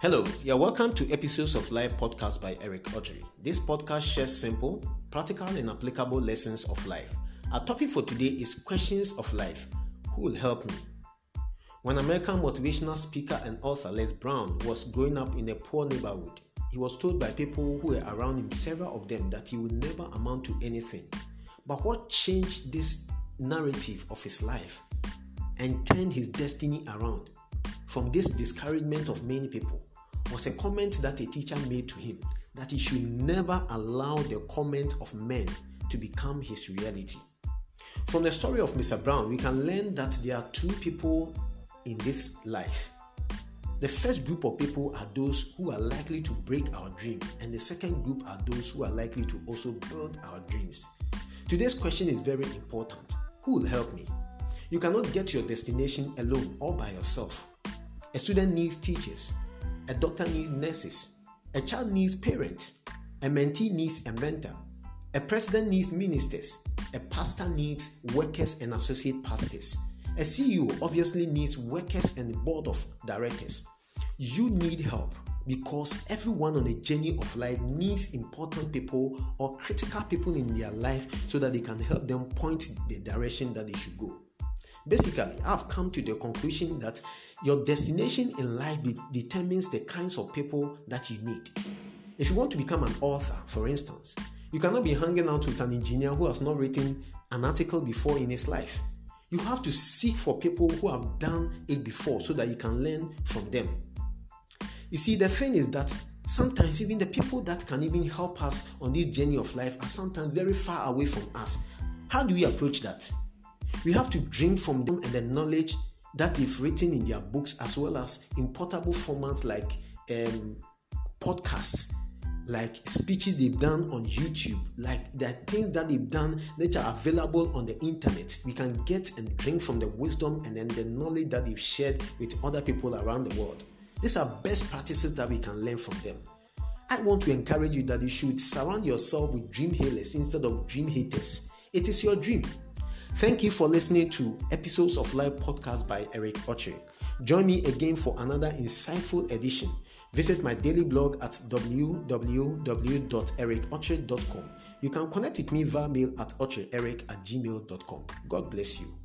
Hello, you're welcome to episodes of Life Podcast by Eric Otchere. This podcast shares simple, practical, and applicable lessons of life. Our topic for today is questions of life. Who will help me? When American motivational speaker and author Les Brown was growing up in a poor neighborhood, he was told by people who were around him, several of them, that he would never amount to anything. But what changed this narrative of his life and turned his destiny around from this discouragement of many people was a comment that a teacher made to him that he should never allow the comment of men to become his reality. From the story of Mr. Brown, we can learn that there are two people in this life. The first group of people are those who are likely to break our dream, and the second group are those who are likely to also build our dreams. Today's question is very important Who will help me? You cannot get your destination alone or by yourself. A student needs teachers, a doctor needs nurses, a child needs parents, a mentee needs a mentor, a president needs ministers, a pastor needs workers and associate pastors. A CEO obviously needs workers and board of directors. You need help because everyone on a journey of life needs important people or critical people in their life so that they can help them point the direction that they should go. Basically, I've come to the conclusion that your destination in life determines the kinds of people that you need. If you want to become an author, for instance, you cannot be hanging out with an engineer who has not written an article before in his life. You have to seek for people who have done it before so that you can learn from them. You see, the thing is that sometimes even the people that can even help us on this journey of life are sometimes very far away from us. How do we approach that? We have to drink from them and the knowledge that they've written in their books, as well as in portable formats like um, podcasts like speeches they've done on YouTube, like the things that they've done that are available on the internet. We can get and drink from the wisdom and then the knowledge that they've shared with other people around the world. These are best practices that we can learn from them. I want to encourage you that you should surround yourself with dream healers instead of dream haters. It is your dream. Thank you for listening to episodes of Live Podcast by Eric Otchere. Join me again for another insightful edition. Visit my daily blog at www.ericotchere.com. You can connect with me via mail at otchereeric at gmail.com. God bless you.